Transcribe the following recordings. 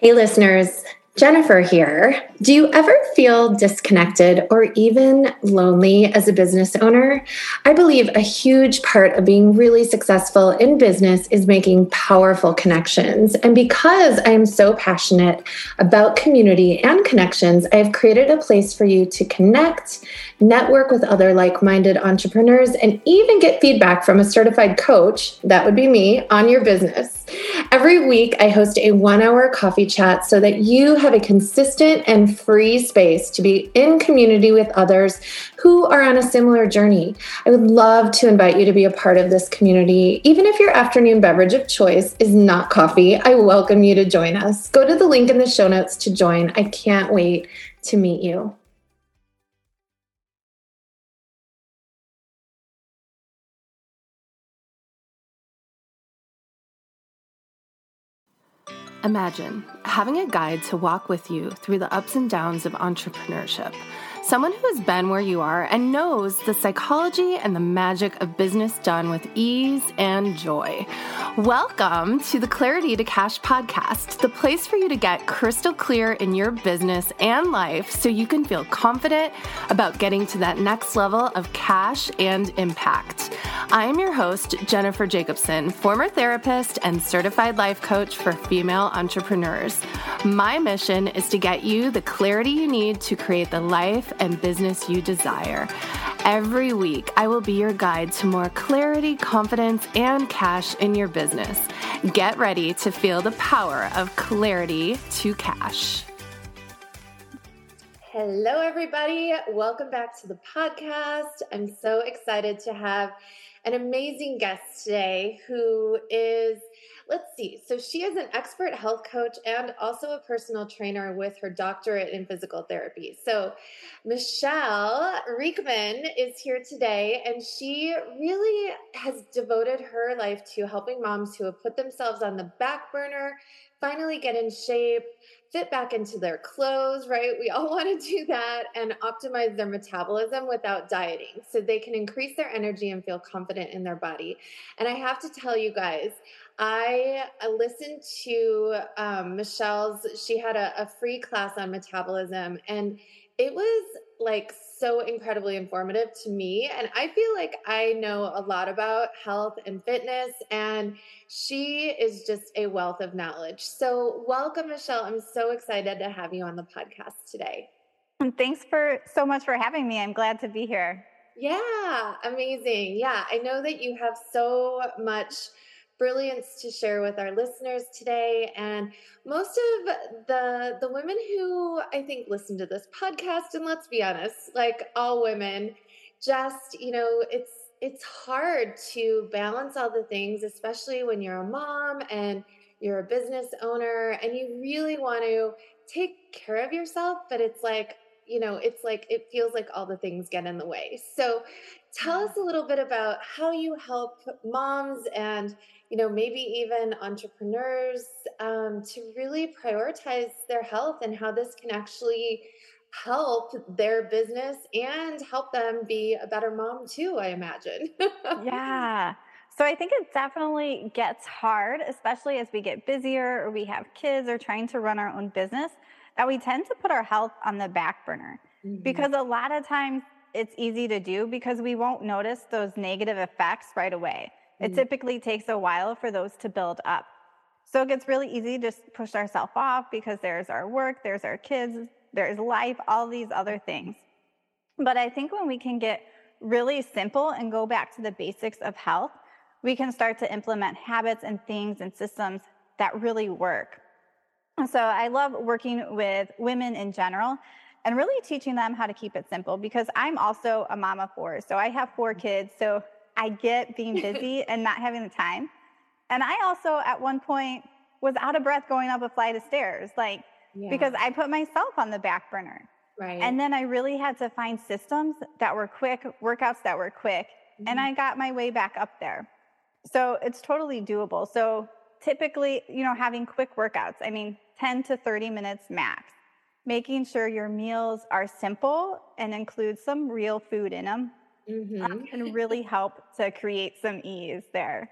Hey, listeners. Jennifer here. Do you ever feel disconnected or even lonely as a business owner? I believe a huge part of being really successful in business is making powerful connections. And because I am so passionate about community and connections, I have created a place for you to connect, network with other like minded entrepreneurs, and even get feedback from a certified coach, that would be me, on your business. Every week, I host a one hour coffee chat so that you have a consistent and free space to be in community with others who are on a similar journey. I would love to invite you to be a part of this community. Even if your afternoon beverage of choice is not coffee, I welcome you to join us. Go to the link in the show notes to join. I can't wait to meet you. Imagine having a guide to walk with you through the ups and downs of entrepreneurship. Someone who has been where you are and knows the psychology and the magic of business done with ease and joy. Welcome to the Clarity to Cash podcast, the place for you to get crystal clear in your business and life so you can feel confident about getting to that next level of cash and impact. I am your host, Jennifer Jakobsen, former therapist and certified life coach for female entrepreneurs. My mission is to get you the clarity you need to create the life and business you desire. Every week, I will be your guide to more clarity, confidence, and cash in your business. Get ready to feel the power of clarity to cash. Hello, everybody. Welcome back to the podcast. I'm so excited to have an amazing guest today who is let's see. So she is an expert health coach and also a personal trainer with her doctorate in physical therapy. So Michele Riechman is here today, and she really has devoted her life to helping moms who have put themselves on the back burner finally get in shape, fit back into their clothes, right? We all want to do that and optimize their metabolism without dieting so they can increase their energy and feel confident in their body. And I have to tell you guys, I, listened to um, Michele's, she had a, a free class on metabolism, and it was like so incredibly informative to me. And I feel like I know a lot about health and fitness, and she is just a wealth of knowledge. So, welcome, Michele. I'm so excited to have you on the podcast today. And thanks for so much for having me. I'm glad to be here. Yeah, amazing. Yeah, I know that you have so much brilliance to share with our listeners today. And most of the the women who i think listen to this podcast and let's be honest like all women just you know it's it's hard to balance all the things especially when you're a mom and you're a business owner and you really want to take care of yourself but it's like you know it's like it feels like all the things get in the way. So tell us a little bit about how you help moms and you know, maybe even entrepreneurs um, to really prioritize their health and how this can actually help their business and help them be a better mom too, I imagine. yeah. So I think it definitely gets hard, especially as we get busier or we have kids or trying to run our own business, that we tend to put our health on the back burner. Mm-hmm. Because a lot of times it's easy to do because we won't notice those negative effects right away. It mm typically takes a while for those to build up. So it gets really easy to just push ourselves off because there's our work, there's our kids, there's life, all these other things. But I think when we can get really simple and go back to the basics of health, we can start to implement habits and things and systems that really work. So I love working with women in general and really teaching them how to keep it simple because I'm also a mom of four. So I have four kids. So I get being busy and not having the time. And I also, at one point, was out of breath going up a flight of stairs, like, yeah. because I put myself on the back burner. Right. And then I really had to find systems that were quick, workouts that were quick, mm-hmm. and I got my way back up there. So it's totally doable. So typically, you know, having quick workouts, I mean, 10 to 30 minutes max. Making sure your meals are simple and include some real food in them mm-hmm. can really help to create some ease there.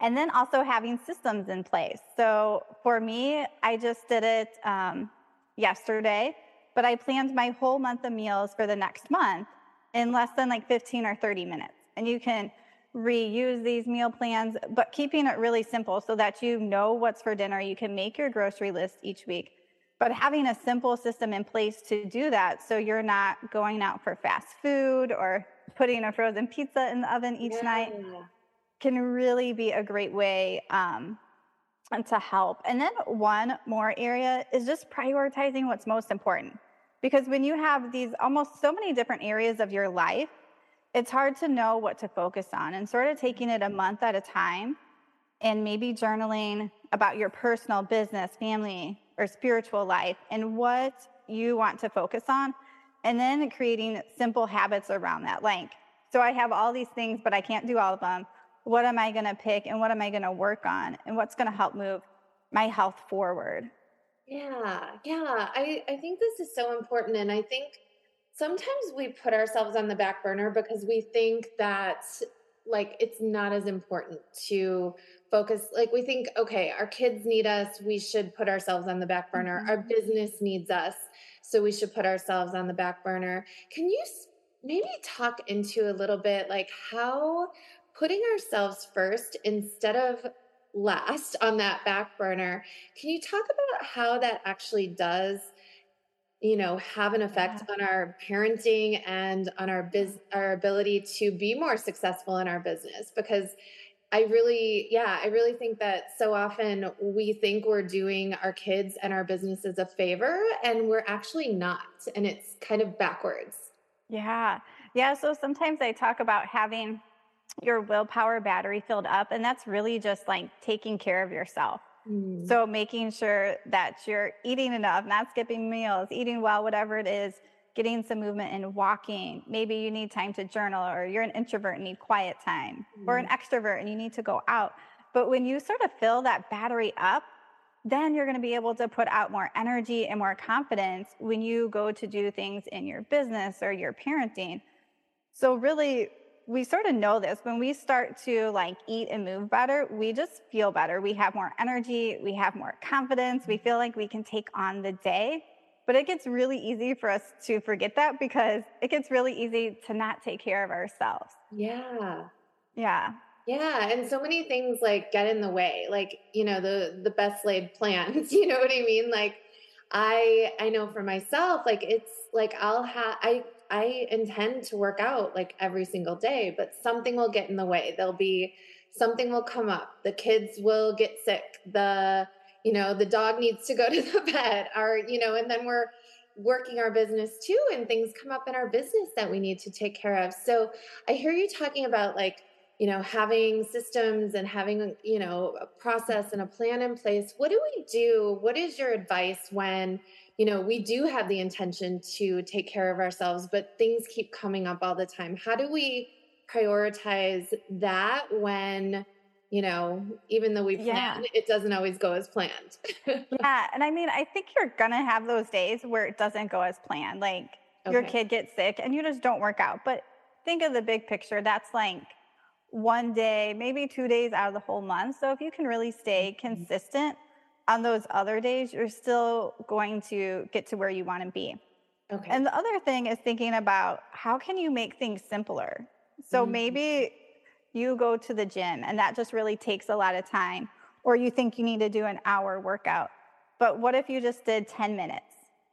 And then also having systems in place. So for me, I just did it um, yesterday, but I planned my whole month of meals for the next month in less than like 15 or 30 minutes. And you can reuse these meal plans, but keeping it really simple so that you know what's for dinner. You can make your grocery list each week, but having a simple system in place to do that so you're not going out for fast food or putting a frozen pizza in the oven each yeah. night can really be a great way um, to help. And then one more area is just prioritizing what's most important. Because when you have these almost so many different areas of your life, it's hard to know what to focus on and sort of taking it a month at a time and maybe journaling about your personal business, family, or spiritual life and what you want to focus on. And then creating simple habits around that. Like, so I have all these things, but I can't do all of them. What am I going to pick and what am I going to work on? And what's going to help move my health forward? Yeah, yeah. I, I think this is so important. And I think sometimes we put ourselves on the back burner because we think that like it's not as important to focus like we think okay our kids need us we should put ourselves on the back burner mm-hmm. our business needs us so we should put ourselves on the back burner can you maybe talk into a little bit like how putting ourselves first instead of last on that back burner can you talk about how that actually does you know have an effect yeah. on our parenting and on our biz our ability to be more successful in our business because i really yeah i really think that so often we think we're doing our kids and our businesses a favor and we're actually not and it's kind of backwards. Yeah. Yeah so sometimes i talk about having your willpower battery filled up and that's really just like taking care of yourself. Mm. So making sure that you're eating enough, not skipping meals, eating well, whatever it is, getting some movement and walking. Maybe you need time to journal, or you're an introvert and need quiet time, mm. or an mm. extrovert and you need to go out. But when you sort of fill that battery up, then you're going to be able to put out more energy and more confidence when you go to do things in your business or your parenting. So, really, we sort of know this when we start to like eat and move better we just feel better we have more energy we have more confidence we feel like we can take on the day but it gets really easy for us to forget that because it gets really easy to not take care of ourselves yeah yeah yeah and so many things like get in the way like you know the the best laid plans you know what i mean like i i know for myself like it's like i'll have i I intend to work out like every single day, but something will get in the way. There'll be something will come up. The kids will get sick. The, you know, the dog needs to go to the vet or, you know, and then we're working our business too and things come up in our business that we need to take care of. So I hear you talking about like, you know, having systems and having, you know, a process and a plan in place. What do we do? What is your advice when you know, we do have the intention to take care of ourselves, but things keep coming up all the time. How do we prioritize that when, you know, even though we plan, yeah. it doesn't always go as planned? yeah. And I mean, I think you're going to have those days where it doesn't go as planned. Like okay. your kid gets sick and you just don't work out. But think of the big picture. That's like, one day, maybe two days out of the whole month. So if you can really stay mm-hmm. consistent on those other days, you're still going to get to where you want to be. Okay. And the other thing is thinking about how can you make things simpler? So mm-hmm. maybe you go to the gym and that just really takes a lot of time, or you think you need to do an hour workout. But what if you just did 10 minutes?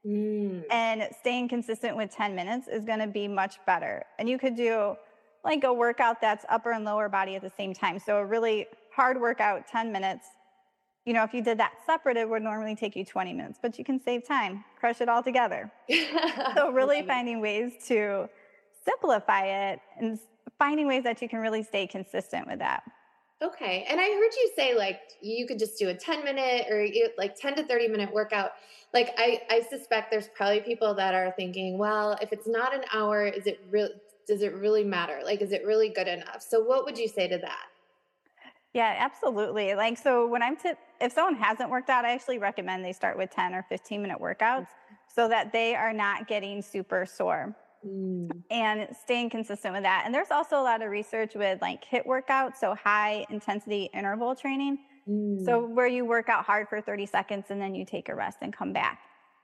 Mm. And staying consistent with 10 minutes is going to be much better. And you could do like a workout that's upper and lower body at the same time. So a really hard workout, 10 minutes, you know, if you did that separate, it would normally take you 20 minutes, but you can save time, crush it all together. so, really finding ways to simplify it and finding ways that you can really stay consistent with that. Okay. And I heard you say like you could just do a 10 minute or like 10 to 30 minute workout. Like I, I suspect there's probably people that are thinking, well, if it's not an hour, is it real does it really matter? Like is it really good enough? So what would you say to that? Yeah, absolutely. Like, so when I'm, to, if someone hasn't worked out, I actually recommend they start with 10 or 15 minute workouts so that they are not getting super sore. Mm. and staying consistent with that. And there's also a lot of research with like HIIT workouts, so high intensity interval training. Mm. So where you work out hard for 30 seconds and then you take a rest and come back.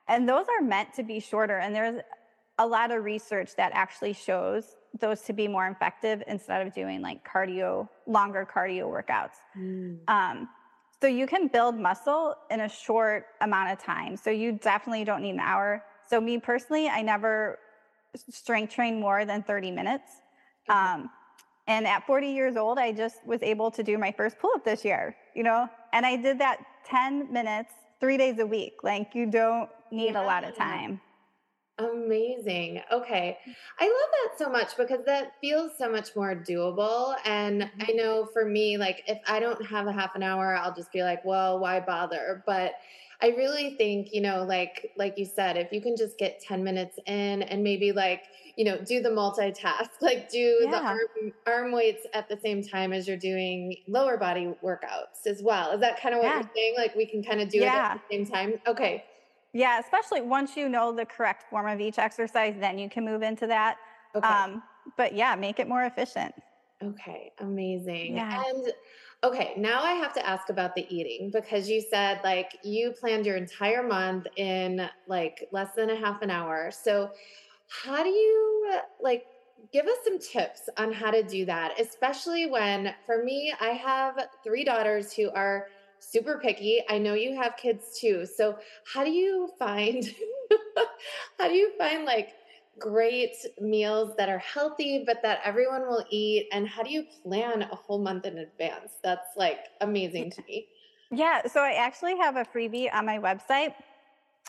And those are meant to be shorter. And there's a lot of research that actually shows those to be more effective instead of doing like cardio, longer cardio workouts. Mm. Um, so you can build muscle in a short amount of time. So you definitely don't need an hour. So me personally, I never strength train more than 30 minutes. Um, and at 40 years old, I just was able to do my first pull up this year, you know, and I did that 10 minutes, three days a week. Like you don't need yeah. a lot of time. Amazing. Okay. I love that so much because that feels so much more doable. And I mm-hmm. know for me, like if I don't have a half an hour, I'll just be like, well, why bother? But I really think, you know, like like you said, if you can just get 10 minutes in and maybe like, you know, do the multitask, like do yeah. the arm, arm weights at the same time as you're doing lower body workouts as well. Is that kind of what yeah. you're saying? Like we can kind of do yeah. it at the same time? Okay. Yeah, especially once you know the correct form of each exercise, then you can move into that. Okay. Um, but yeah, make it more efficient. Okay, amazing. Yeah. And okay, now I have to ask about the eating because you said like you planned your entire month in like less than a half an hour. So, how do you like give us some tips on how to do that, especially when for me, I have three daughters who are super picky. I know you have kids too. So how do you find how do you find like great meals that are healthy but that everyone will eat and how do you plan a whole month in advance? That's like amazing to me. Yeah, so I actually have a freebie on my website.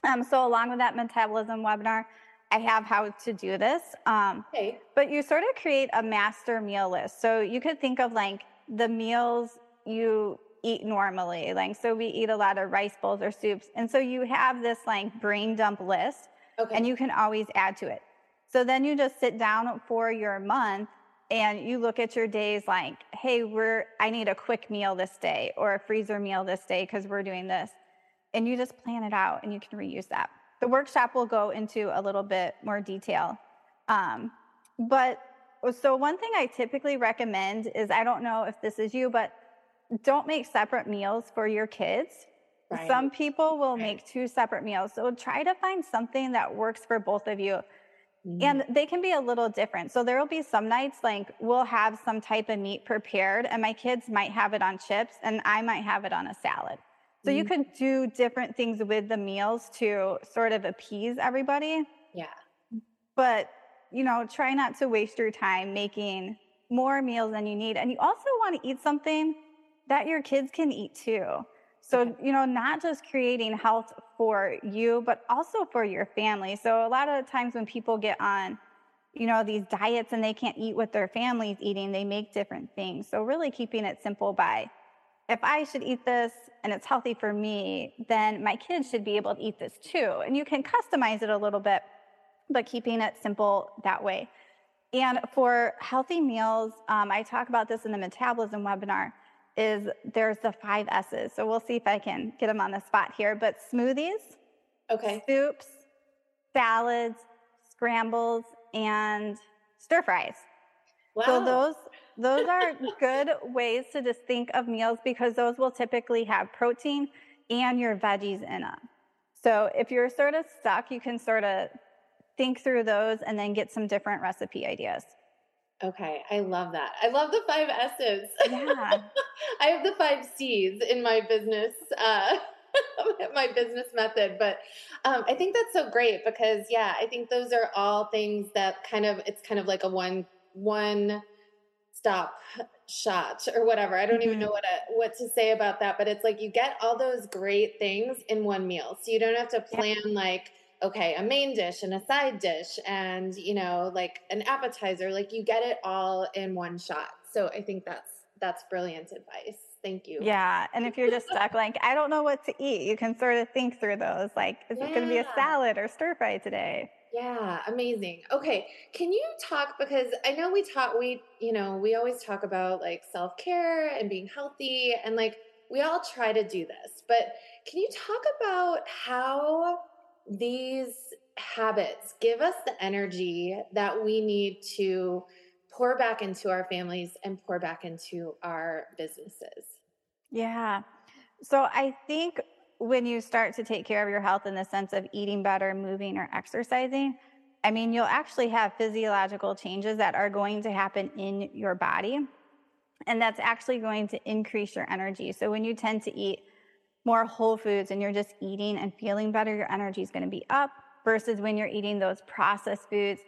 Um, so along with that metabolism webinar, I have how to do this. Um, okay. But you sort of create a master meal list. So you could think of like the meals you eat normally. Like, so we eat a lot of rice bowls or soups. And so you have this like brain dump list okay. and you can always add to it. So then you just sit down for your month and you look at your days like, hey, we're, I need a quick meal this day or a freezer meal this day because we're doing this. And you just plan it out and you can reuse that. The workshop will go into a little bit more detail. Um, but so one thing I typically recommend is I don't know if this is you, but don't make separate meals for your kids. Right. Some people will make two separate meals. So try to find something that works for both of you. Mm-hmm. And they can be a little different. So there will be some nights like we'll have some type of meat prepared and my kids might have it on chips and I might have it on a salad. So mm-hmm. you could do different things with the meals to sort of appease everybody. Yeah. But, you know, try not to waste your time making more meals than you need. And you also want to eat something that your kids can eat too. So, you know, not just creating health for you, but also for your family. So, a lot of times when people get on, you know, these diets and they can't eat what their family's eating, they make different things. So, really keeping it simple by if I should eat this and it's healthy for me, then my kids should be able to eat this too. And you can customize it a little bit, but keeping it simple that way. And for healthy meals, um, I talk about this in the metabolism webinar is there's the five S's. So we'll see if I can get them on the spot here. But smoothies, okay, soups, salads, scrambles, and stir fries. Wow. So those those are good ways to just think of meals because those will typically have protein and your veggies in them. So if you're sort of stuck, you can sort of think through those and then get some different recipe ideas. Okay, I love that. I love the five S's. Yeah. I have the five C's in my business, uh, my business method. But um, I think that's so great because, yeah, I think those are all things that kind of it's kind of like a one one stop shot or whatever. I don't mm-hmm. even know what to, what to say about that. But it's like you get all those great things in one meal, so you don't have to plan yeah. like okay, a main dish and a side dish and, you know, like an appetizer, like you get it all in one shot. So I think that's that's brilliant advice. Thank you. Yeah. And if you're just stuck, like, I don't know what to eat, you can sort of think through those. Like, is yeah. it going to be a salad or stir fry today? Yeah, amazing. Okay. Can you talk because I know we talk we, you know, we always talk about like self-care and being healthy and like we all try to do this. But can you talk about how these habits give us the energy that we need to pour back into our families and pour back into our businesses? Yeah. So I think when you start to take care of your health in the sense of eating better, moving, or exercising, I mean, you'll actually have physiological changes that are going to happen in your body. And that's actually going to increase your energy. So when you tend to eat more whole foods and you're just eating and feeling better, your energy is going to be up versus when you're eating those processed foods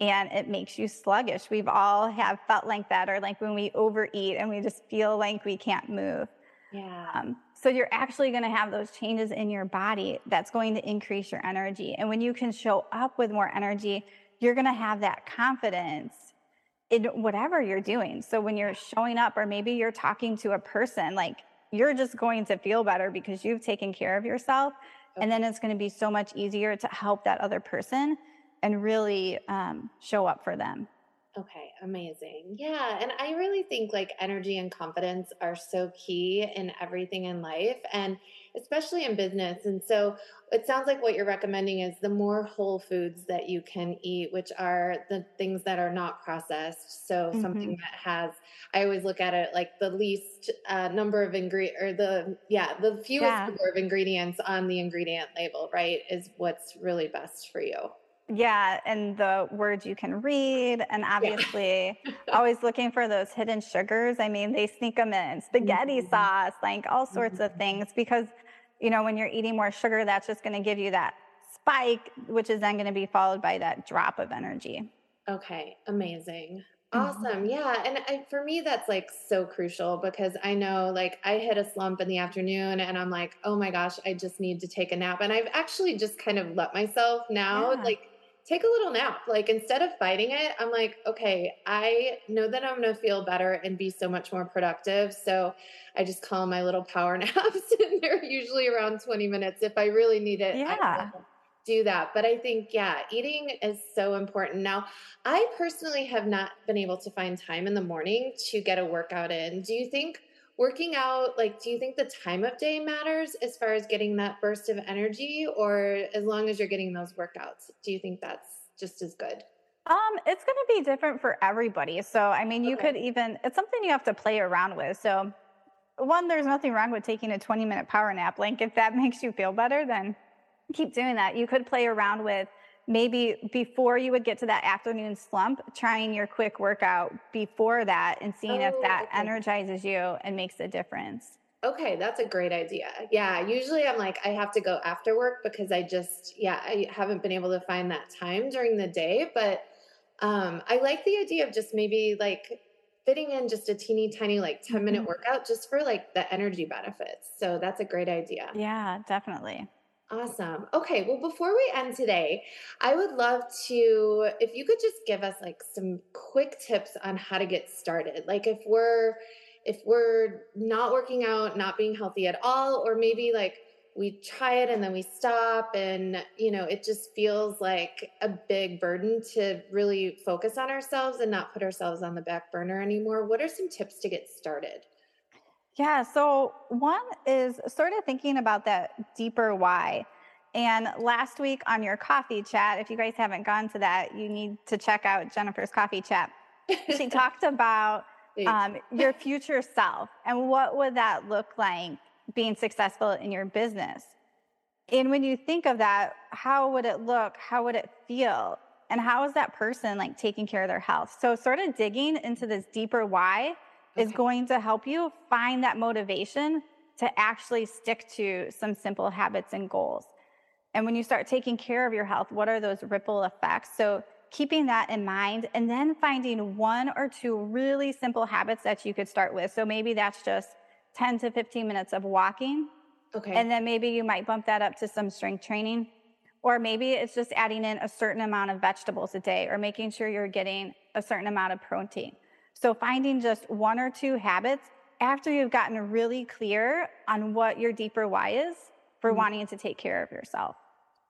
and it makes you sluggish. We've all have felt like that or like when we overeat and we just feel like we can't move. Yeah. Um, so you're actually going to have those changes in your body that's going to increase your energy. And when you can show up with more energy, you're going to have that confidence in whatever you're doing. So when you're showing up or maybe you're talking to a person, like you're just going to feel better because you've taken care of yourself. Okay. And then it's going to be so much easier to help that other person and really um, show up for them. Okay, amazing. Yeah. And I really think like energy and confidence are so key in everything in life and especially in business. And so it sounds like what you're recommending is the more whole foods that you can eat, which are the things that are not processed. So mm-hmm. something that has, I always look at it like the least uh, number of ingredient or the, yeah, the fewest yeah. number of ingredients on the ingredient label, right? Is what's really best for you. Yeah, and the words you can read, and obviously yeah. always looking for those hidden sugars. I mean, they sneak them in spaghetti mm-hmm. sauce, like all sorts mm-hmm. of things, because you know when you're eating more sugar, that's just going to give you that spike, which is then going to be followed by that drop of energy. Okay, amazing. Mm-hmm. Awesome. Yeah. And I, for me, that's like so crucial because I know like I hit a slump in the afternoon and I'm like, oh my gosh, I just need to take a nap. And I've actually just kind of let myself now, yeah. like, take a little nap. Like instead of fighting it, I'm like, okay, I know that I'm going to feel better and be so much more productive. So I just call my little power naps and they're usually around 20 minutes. If I really need it, yeah. do that. But I think, yeah, eating is so important. Now, I personally have not been able to find time in the morning to get a workout in. Do you think working out like do you think the time of day matters as far as getting that burst of energy or as long as you're getting those workouts do you think that's just as good? Um it's going to be different for everybody. So i mean you okay. could even it's something you have to play around with. So one there's nothing wrong with taking a 20 minute power nap. Like if that makes you feel better then keep doing that. You could play around with maybe before you would get to that afternoon slump, trying your quick workout before that and seeing oh, if that okay. energizes you and makes a difference. Okay, that's a great idea. Yeah, usually I'm like, I have to go after work because I just, yeah, I haven't been able to find that time during the day. But um, I like the idea of just maybe like fitting in just a teeny tiny, like 10 minute mm-hmm. workout just for like the energy benefits. So that's a great idea. Yeah, definitely. Awesome. Okay. Well, before we end today, I would love to, if you could just give us like some quick tips on how to get started. Like if we're, if we're not working out, not being healthy at all, or maybe like we try it and then we stop and, you know, it just feels like a big burden to really focus on ourselves and not put ourselves on the back burner anymore. What are some tips to get started? Yeah. So, one is sort of thinking about that deeper why. And last week on your coffee chat, if you guys haven't gone to that, you need to check out Jennifer's coffee chat. She talked about um, your future self and what would that look like being successful in your business. And when you think of that, how would it look? How would it feel? And how is that person like taking care of their health? So, sort of digging into this deeper why okay. is going to help you find that motivation to actually stick to some simple habits and goals. And when you start taking care of your health, what are those ripple effects? So, keeping that in mind and then finding one or two really simple habits that you could start with. So, maybe that's just 10 to 15 minutes of walking. Okay. And then maybe you might bump that up to some strength training. Or maybe it's just adding in a certain amount of vegetables a day or making sure you're getting a certain amount of protein. So finding just one or two habits after you've gotten really clear on what your deeper why is for mm-hmm. wanting to take care of yourself.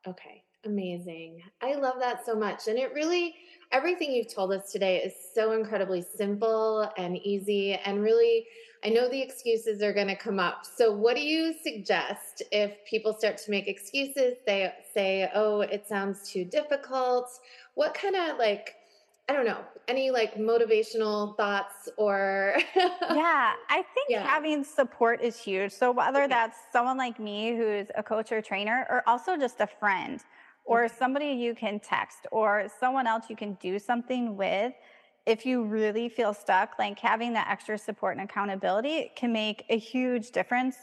Okay, amazing. I love that so much. And it really, everything you've told us today is so incredibly simple and easy and really I know the excuses are going to come up. So, what do you suggest if people start to make excuses? They say, oh, it sounds too difficult. What kind of like, I don't know, any like motivational thoughts or. yeah, I think yeah. having support is huge. So, whether okay. that's someone like me who's a coach or trainer, or also just a friend, or okay. somebody you can text, or someone else you can do something with if you really feel stuck, like having that extra support and accountability can make a huge difference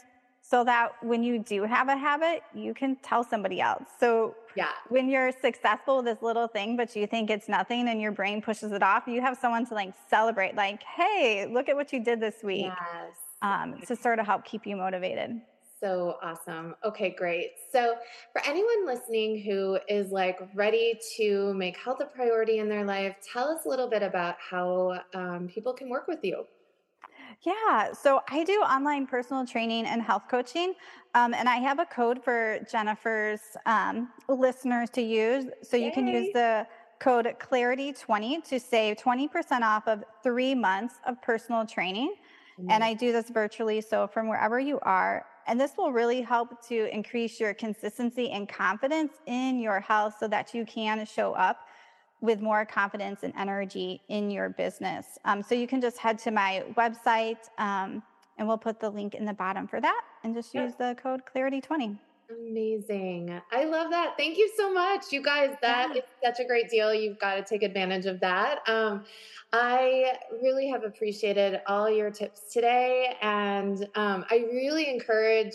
so that when you do have a habit, you can tell somebody else. So yeah. when you're successful with this little thing, but you think it's nothing and your brain pushes it off, you have someone to like celebrate, like, hey, look at what you did this week. Yes. Um, to sort of help keep you motivated so awesome. Okay, great. So, for anyone listening who is like ready to make health a priority in their life, tell us a little bit about how um, people can work with you. Yeah, so I do online personal training and health coaching, um, and I have a code for Jennifer's um, listeners to use. So Yay. you can use the code Clarity20 to save 20% off of three months of personal training. Mm-hmm. And I do this virtually. So from wherever you are, and this will really help to increase your consistency and confidence in your health so that you can show up with more confidence and energy in your business. Um, so you can just head to my website um, and we'll put the link in the bottom for that and just use the code Clarity20. Amazing. I love that. Thank you so much. You guys, That yeah. is such a great deal. You've got to take advantage of that. Um, I really have appreciated all your tips today. And um, I really encourage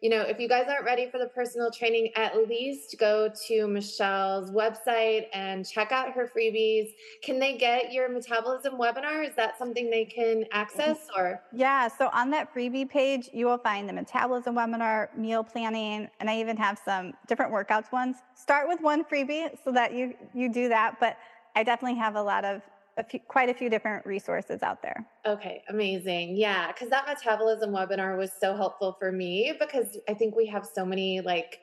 you know, if you guys aren't ready for the personal training, at least go to Michele's website and check out her freebies. Can they get your metabolism webinar? Is that something they can access mm-hmm. or? Yeah, so on that freebie page, you will find the metabolism webinar, meal planning, and I even have some different workouts ones. Start with one freebie so that you you do that, but I definitely have a lot of a few, quite a few different resources out there. Okay, amazing. Yeah, because that metabolism webinar was so helpful for me because I think we have so many like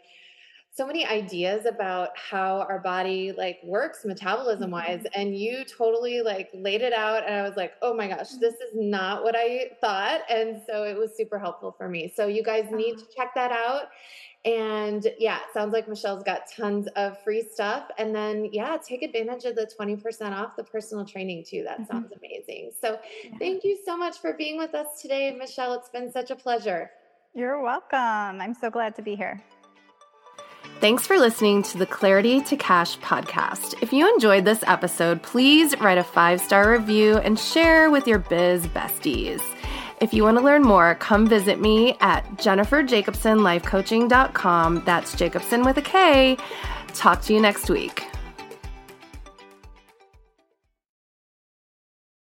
so many ideas about how our body like works metabolism wise mm-hmm. and you totally like laid it out and i was like oh my gosh this is not what i thought and so it was super helpful for me so you guys need uh-huh. to check that out and yeah, it sounds like Michele's got tons of free stuff. And then, yeah, take advantage of the 20% off the personal training too. That mm-hmm. sounds amazing. So, yeah. thank you so much for being with us today, Michele. It's been such a pleasure. You're welcome. I'm so glad to be here. Thanks for listening to the Clarity to Cash podcast. If you enjoyed this episode, please write a five star review and share with your biz besties. If you want to learn more, come visit me at jenniferjakobsenlifecoaching.com. That's Jakobsen with a K. Talk to you next week.